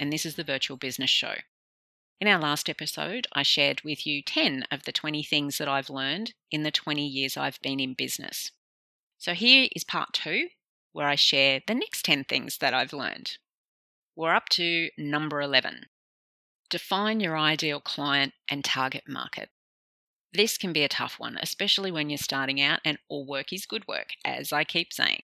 and this is the Virtual Business Show. In our last episode, I shared with you 10 of the 20 things that I've learned in the 20 years I've been in business. So here is part two, where I share the next 10 things that I've learned. We're up to number 11. Define your ideal client and target market. This can be a tough one, especially when you're starting out and all work is good work, as I keep saying.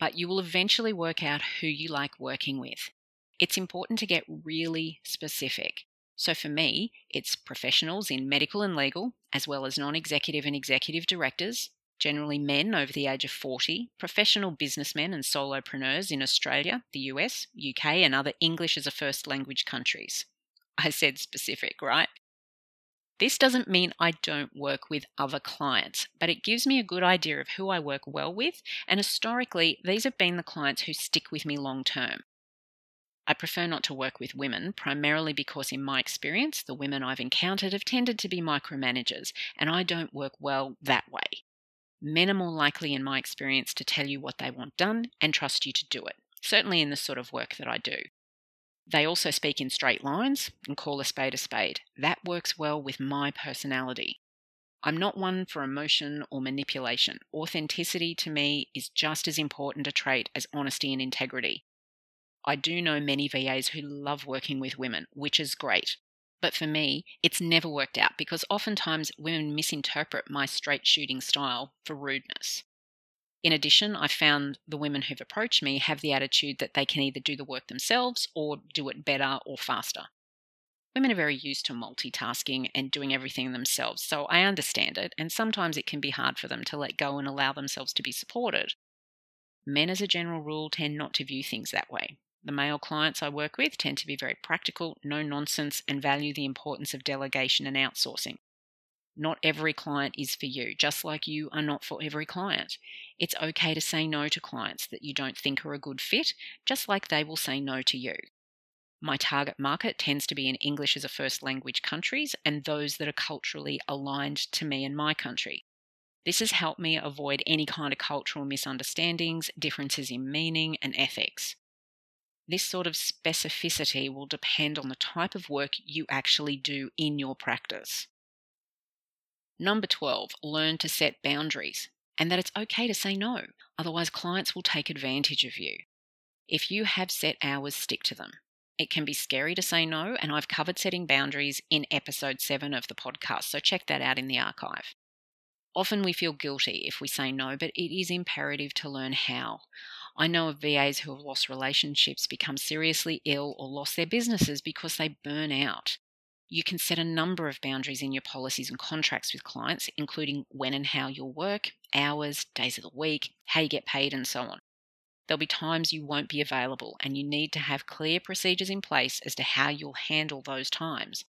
But you will eventually work out who you like working with. It's important to get really specific. So for me, it's professionals in medical and legal, as well as non executive and executive directors, generally men over the age of 40, professional businessmen and solopreneurs in Australia, the US, UK, and other English as a first language countries. I said specific, right? This doesn't mean I don't work with other clients, but it gives me a good idea of who I work well with, and historically, these have been the clients who stick with me long term. I prefer not to work with women, primarily because, in my experience, the women I've encountered have tended to be micromanagers, and I don't work well that way. Men are more likely, in my experience, to tell you what they want done and trust you to do it, certainly in the sort of work that I do. They also speak in straight lines and call a spade a spade. That works well with my personality. I'm not one for emotion or manipulation. Authenticity to me is just as important a trait as honesty and integrity. I do know many VAs who love working with women, which is great. But for me, it's never worked out because oftentimes women misinterpret my straight shooting style for rudeness. In addition, I found the women who've approached me have the attitude that they can either do the work themselves or do it better or faster. Women are very used to multitasking and doing everything themselves, so I understand it, and sometimes it can be hard for them to let go and allow themselves to be supported. Men, as a general rule, tend not to view things that way. The male clients I work with tend to be very practical, no nonsense, and value the importance of delegation and outsourcing. Not every client is for you, just like you are not for every client. It's okay to say no to clients that you don't think are a good fit, just like they will say no to you. My target market tends to be in English as a first language countries and those that are culturally aligned to me and my country. This has helped me avoid any kind of cultural misunderstandings, differences in meaning, and ethics. This sort of specificity will depend on the type of work you actually do in your practice. Number 12, learn to set boundaries and that it's okay to say no, otherwise, clients will take advantage of you. If you have set hours, stick to them. It can be scary to say no, and I've covered setting boundaries in episode 7 of the podcast, so check that out in the archive. Often we feel guilty if we say no, but it is imperative to learn how. I know of VAs who have lost relationships, become seriously ill, or lost their businesses because they burn out. You can set a number of boundaries in your policies and contracts with clients, including when and how you'll work, hours, days of the week, how you get paid, and so on. There'll be times you won't be available, and you need to have clear procedures in place as to how you'll handle those times.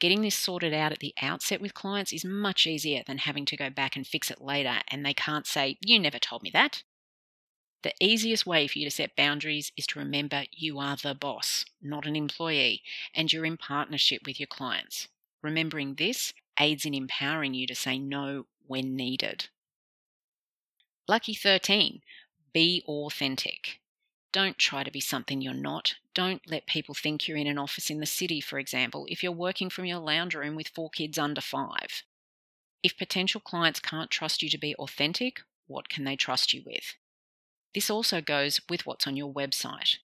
Getting this sorted out at the outset with clients is much easier than having to go back and fix it later, and they can't say, You never told me that. The easiest way for you to set boundaries is to remember you are the boss, not an employee, and you're in partnership with your clients. Remembering this aids in empowering you to say no when needed. Lucky 13 Be authentic. Don't try to be something you're not. Don't let people think you're in an office in the city, for example, if you're working from your lounge room with four kids under five. If potential clients can't trust you to be authentic, what can they trust you with? This also goes with what's on your website.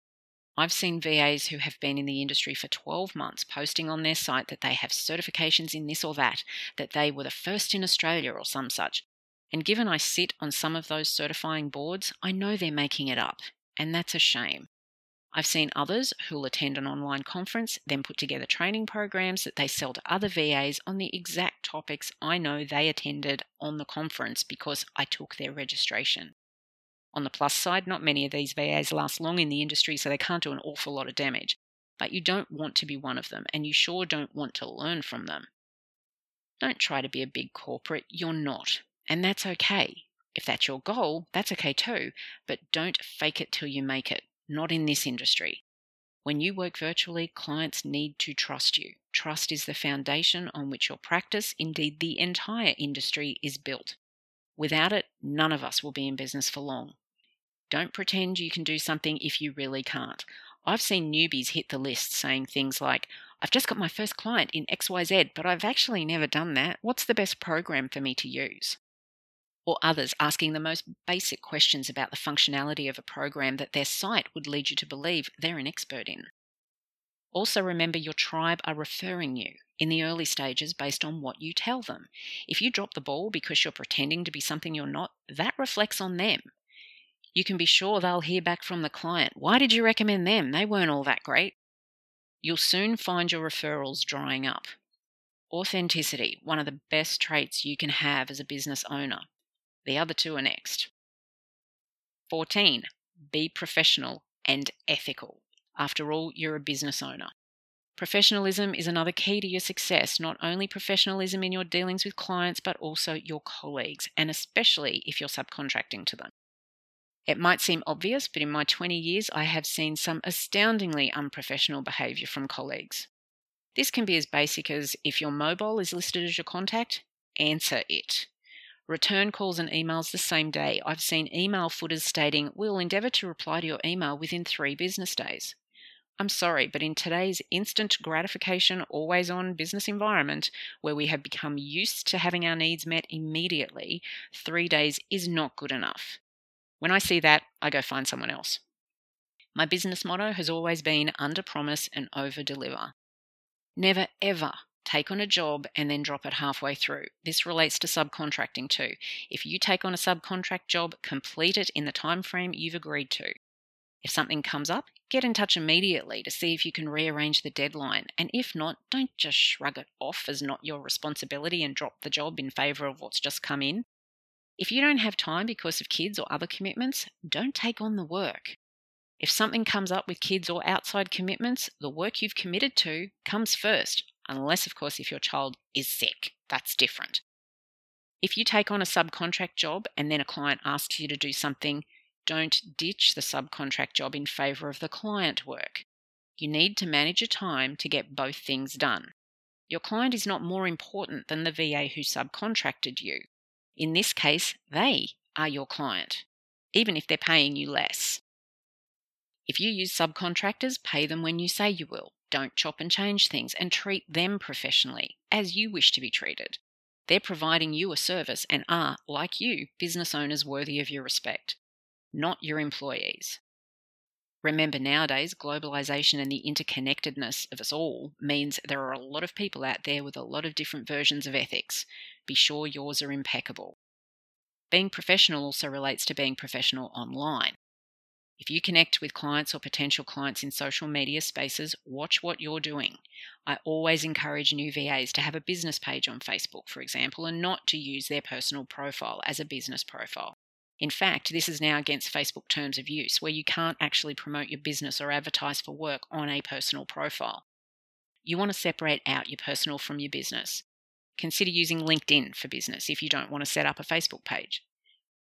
I've seen VAs who have been in the industry for 12 months posting on their site that they have certifications in this or that, that they were the first in Australia or some such. And given I sit on some of those certifying boards, I know they're making it up, and that's a shame. I've seen others who'll attend an online conference, then put together training programs that they sell to other VAs on the exact topics I know they attended on the conference because I took their registration. On the plus side, not many of these VAs last long in the industry, so they can't do an awful lot of damage. But you don't want to be one of them, and you sure don't want to learn from them. Don't try to be a big corporate, you're not. And that's okay. If that's your goal, that's okay too, but don't fake it till you make it. Not in this industry. When you work virtually, clients need to trust you. Trust is the foundation on which your practice, indeed the entire industry, is built. Without it, none of us will be in business for long. Don't pretend you can do something if you really can't. I've seen newbies hit the list saying things like, I've just got my first client in XYZ, but I've actually never done that. What's the best program for me to use? Or others asking the most basic questions about the functionality of a program that their site would lead you to believe they're an expert in. Also, remember your tribe are referring you in the early stages based on what you tell them. If you drop the ball because you're pretending to be something you're not, that reflects on them. You can be sure they'll hear back from the client. Why did you recommend them? They weren't all that great. You'll soon find your referrals drying up. Authenticity, one of the best traits you can have as a business owner. The other two are next. 14. Be professional and ethical. After all, you're a business owner. Professionalism is another key to your success, not only professionalism in your dealings with clients, but also your colleagues, and especially if you're subcontracting to them. It might seem obvious, but in my 20 years, I have seen some astoundingly unprofessional behaviour from colleagues. This can be as basic as if your mobile is listed as your contact, answer it. Return calls and emails the same day. I've seen email footers stating, We'll endeavour to reply to your email within three business days. I'm sorry, but in today's instant gratification, always on business environment, where we have become used to having our needs met immediately, three days is not good enough. When I see that, I go find someone else. My business motto has always been under promise and over deliver. Never ever take on a job and then drop it halfway through. This relates to subcontracting too. If you take on a subcontract job, complete it in the time frame you've agreed to. If something comes up, get in touch immediately to see if you can rearrange the deadline. And if not, don't just shrug it off as not your responsibility and drop the job in favour of what's just come in. If you don't have time because of kids or other commitments, don't take on the work. If something comes up with kids or outside commitments, the work you've committed to comes first, unless, of course, if your child is sick. That's different. If you take on a subcontract job and then a client asks you to do something, don't ditch the subcontract job in favour of the client work. You need to manage your time to get both things done. Your client is not more important than the VA who subcontracted you. In this case, they are your client, even if they're paying you less. If you use subcontractors, pay them when you say you will. Don't chop and change things and treat them professionally, as you wish to be treated. They're providing you a service and are, like you, business owners worthy of your respect, not your employees. Remember, nowadays, globalization and the interconnectedness of us all means there are a lot of people out there with a lot of different versions of ethics. Be sure yours are impeccable. Being professional also relates to being professional online. If you connect with clients or potential clients in social media spaces, watch what you're doing. I always encourage new VAs to have a business page on Facebook, for example, and not to use their personal profile as a business profile. In fact, this is now against Facebook terms of use, where you can't actually promote your business or advertise for work on a personal profile. You want to separate out your personal from your business. Consider using LinkedIn for business if you don't want to set up a Facebook page.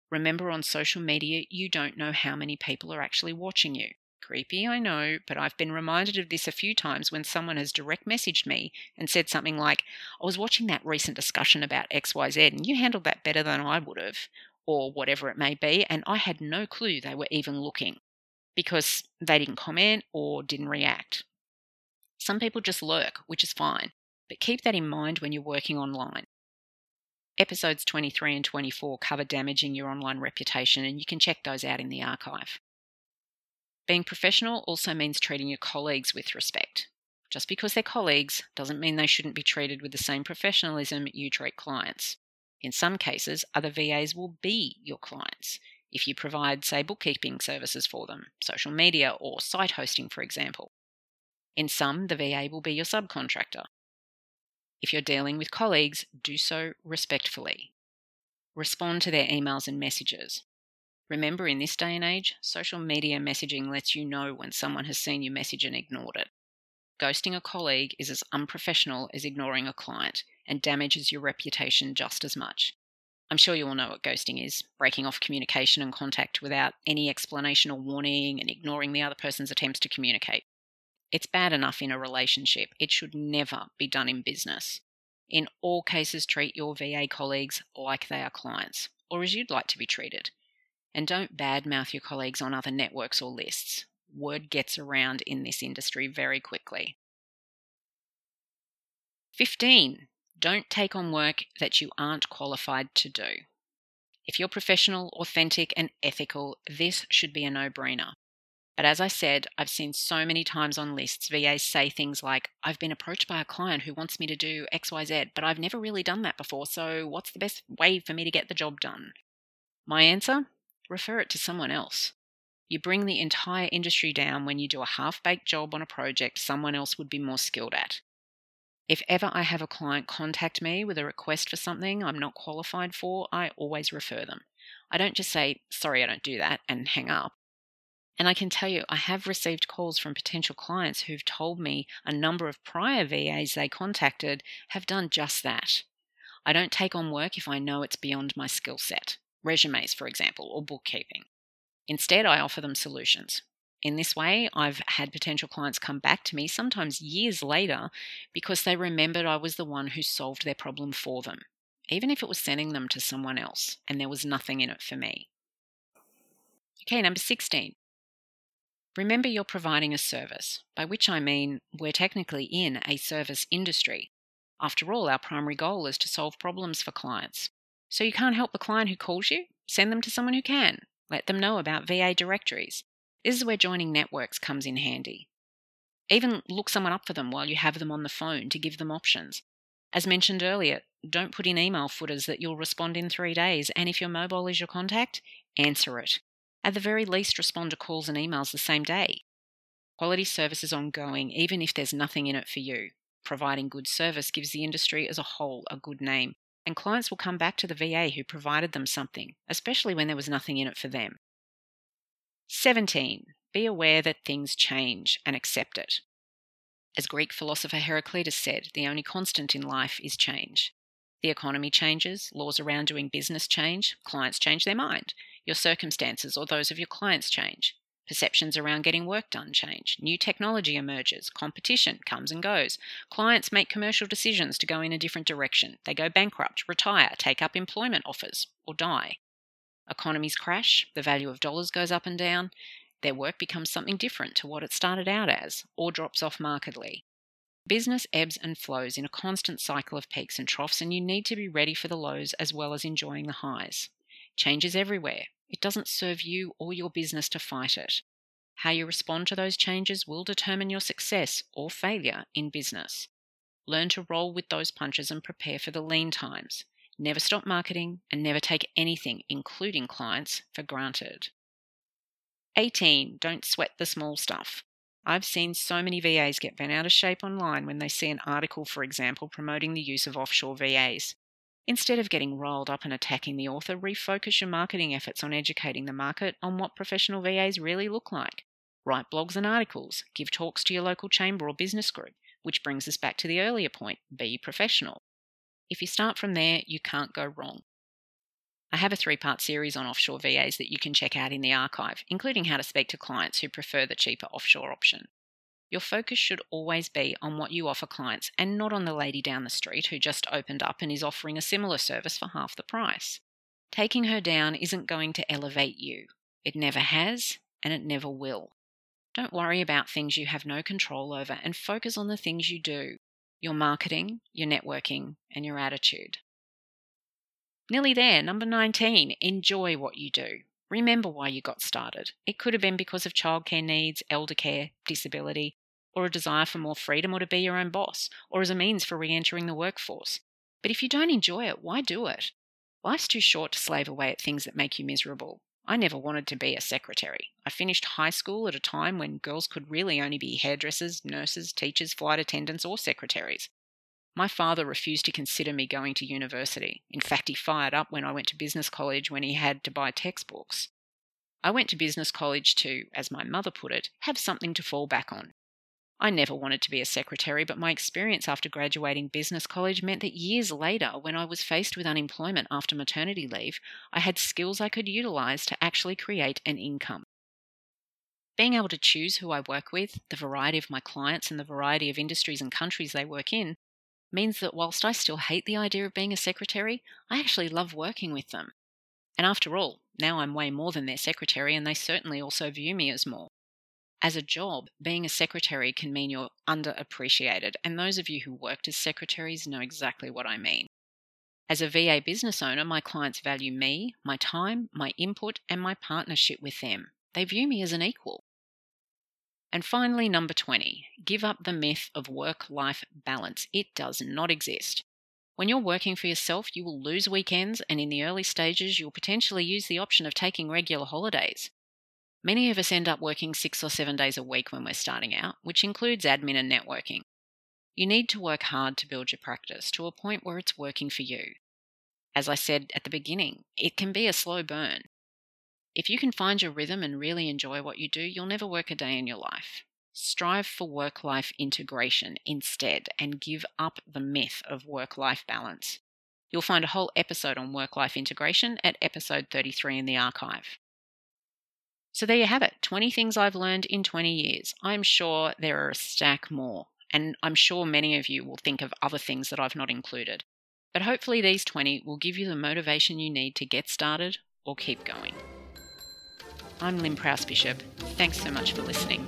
Remember, on social media, you don't know how many people are actually watching you. Creepy, I know, but I've been reminded of this a few times when someone has direct messaged me and said something like, I was watching that recent discussion about XYZ and you handled that better than I would have or whatever it may be, and I had no clue they were even looking because they didn't comment or didn't react. Some people just lurk, which is fine, but keep that in mind when you're working online. Episodes 23 and 24 cover damaging your online reputation, and you can check those out in the archive. Being professional also means treating your colleagues with respect. Just because they're colleagues doesn't mean they shouldn't be treated with the same professionalism you treat clients. In some cases, other VAs will be your clients if you provide, say, bookkeeping services for them, social media, or site hosting, for example. In some, the VA will be your subcontractor. If you're dealing with colleagues, do so respectfully. Respond to their emails and messages. Remember, in this day and age, social media messaging lets you know when someone has seen your message and ignored it. Ghosting a colleague is as unprofessional as ignoring a client and damages your reputation just as much. I'm sure you all know what ghosting is breaking off communication and contact without any explanation or warning and ignoring the other person's attempts to communicate. It's bad enough in a relationship, it should never be done in business. In all cases, treat your VA colleagues like they are clients, or as you'd like to be treated. And don't badmouth your colleagues on other networks or lists. Word gets around in this industry very quickly. 15. Don't take on work that you aren't qualified to do. If you're professional, authentic, and ethical, this should be a no brainer. But as I said, I've seen so many times on lists VAs say things like, I've been approached by a client who wants me to do XYZ, but I've never really done that before, so what's the best way for me to get the job done? My answer? Refer it to someone else. You bring the entire industry down when you do a half baked job on a project someone else would be more skilled at. If ever I have a client contact me with a request for something I'm not qualified for, I always refer them. I don't just say, sorry, I don't do that, and hang up. And I can tell you, I have received calls from potential clients who've told me a number of prior VAs they contacted have done just that. I don't take on work if I know it's beyond my skill set, resumes, for example, or bookkeeping. Instead, I offer them solutions. In this way, I've had potential clients come back to me, sometimes years later, because they remembered I was the one who solved their problem for them, even if it was sending them to someone else and there was nothing in it for me. Okay, number 16. Remember, you're providing a service, by which I mean we're technically in a service industry. After all, our primary goal is to solve problems for clients. So you can't help the client who calls you? Send them to someone who can. Let them know about VA directories. This is where joining networks comes in handy. Even look someone up for them while you have them on the phone to give them options. As mentioned earlier, don't put in email footers that you'll respond in three days, and if your mobile is your contact, answer it. At the very least, respond to calls and emails the same day. Quality service is ongoing, even if there's nothing in it for you. Providing good service gives the industry as a whole a good name, and clients will come back to the VA who provided them something, especially when there was nothing in it for them. 17. Be aware that things change and accept it. As Greek philosopher Heraclitus said, the only constant in life is change. The economy changes, laws around doing business change, clients change their mind, your circumstances or those of your clients change. Perceptions around getting work done change. New technology emerges. Competition comes and goes. Clients make commercial decisions to go in a different direction. They go bankrupt, retire, take up employment offers, or die. Economies crash. The value of dollars goes up and down. Their work becomes something different to what it started out as, or drops off markedly. Business ebbs and flows in a constant cycle of peaks and troughs, and you need to be ready for the lows as well as enjoying the highs. Changes everywhere. It doesn't serve you or your business to fight it. How you respond to those changes will determine your success or failure in business. Learn to roll with those punches and prepare for the lean times. Never stop marketing and never take anything, including clients, for granted. 18. Don't sweat the small stuff. I've seen so many VAs get bent out of shape online when they see an article, for example, promoting the use of offshore VAs. Instead of getting rolled up and attacking the author, refocus your marketing efforts on educating the market on what professional VAs really look like. Write blogs and articles, give talks to your local chamber or business group, which brings us back to the earlier point be professional. If you start from there, you can't go wrong. I have a three part series on offshore VAs that you can check out in the archive, including how to speak to clients who prefer the cheaper offshore option. Your focus should always be on what you offer clients and not on the lady down the street who just opened up and is offering a similar service for half the price. Taking her down isn't going to elevate you. It never has, and it never will. Don't worry about things you have no control over and focus on the things you do your marketing, your networking, and your attitude. Nearly there, number 19. Enjoy what you do. Remember why you got started. It could have been because of childcare needs, elder care, disability, or a desire for more freedom or to be your own boss, or as a means for re entering the workforce. But if you don't enjoy it, why do it? Life's too short to slave away at things that make you miserable. I never wanted to be a secretary. I finished high school at a time when girls could really only be hairdressers, nurses, teachers, flight attendants, or secretaries. My father refused to consider me going to university. In fact, he fired up when I went to business college when he had to buy textbooks. I went to business college to, as my mother put it, have something to fall back on. I never wanted to be a secretary, but my experience after graduating business college meant that years later, when I was faced with unemployment after maternity leave, I had skills I could utilize to actually create an income. Being able to choose who I work with, the variety of my clients, and the variety of industries and countries they work in means that whilst I still hate the idea of being a secretary, I actually love working with them. And after all, now I'm way more than their secretary, and they certainly also view me as more. As a job, being a secretary can mean you're underappreciated, and those of you who worked as secretaries know exactly what I mean. As a VA business owner, my clients value me, my time, my input, and my partnership with them. They view me as an equal. And finally, number 20, give up the myth of work life balance. It does not exist. When you're working for yourself, you will lose weekends, and in the early stages, you'll potentially use the option of taking regular holidays. Many of us end up working six or seven days a week when we're starting out, which includes admin and networking. You need to work hard to build your practice to a point where it's working for you. As I said at the beginning, it can be a slow burn. If you can find your rhythm and really enjoy what you do, you'll never work a day in your life. Strive for work life integration instead and give up the myth of work life balance. You'll find a whole episode on work life integration at episode 33 in the archive. So there you have it 20 things I've learned in 20 years. I'm sure there are a stack more, and I'm sure many of you will think of other things that I've not included. But hopefully, these 20 will give you the motivation you need to get started or keep going. I'm Lyn Prowse Bishop. Thanks so much for listening.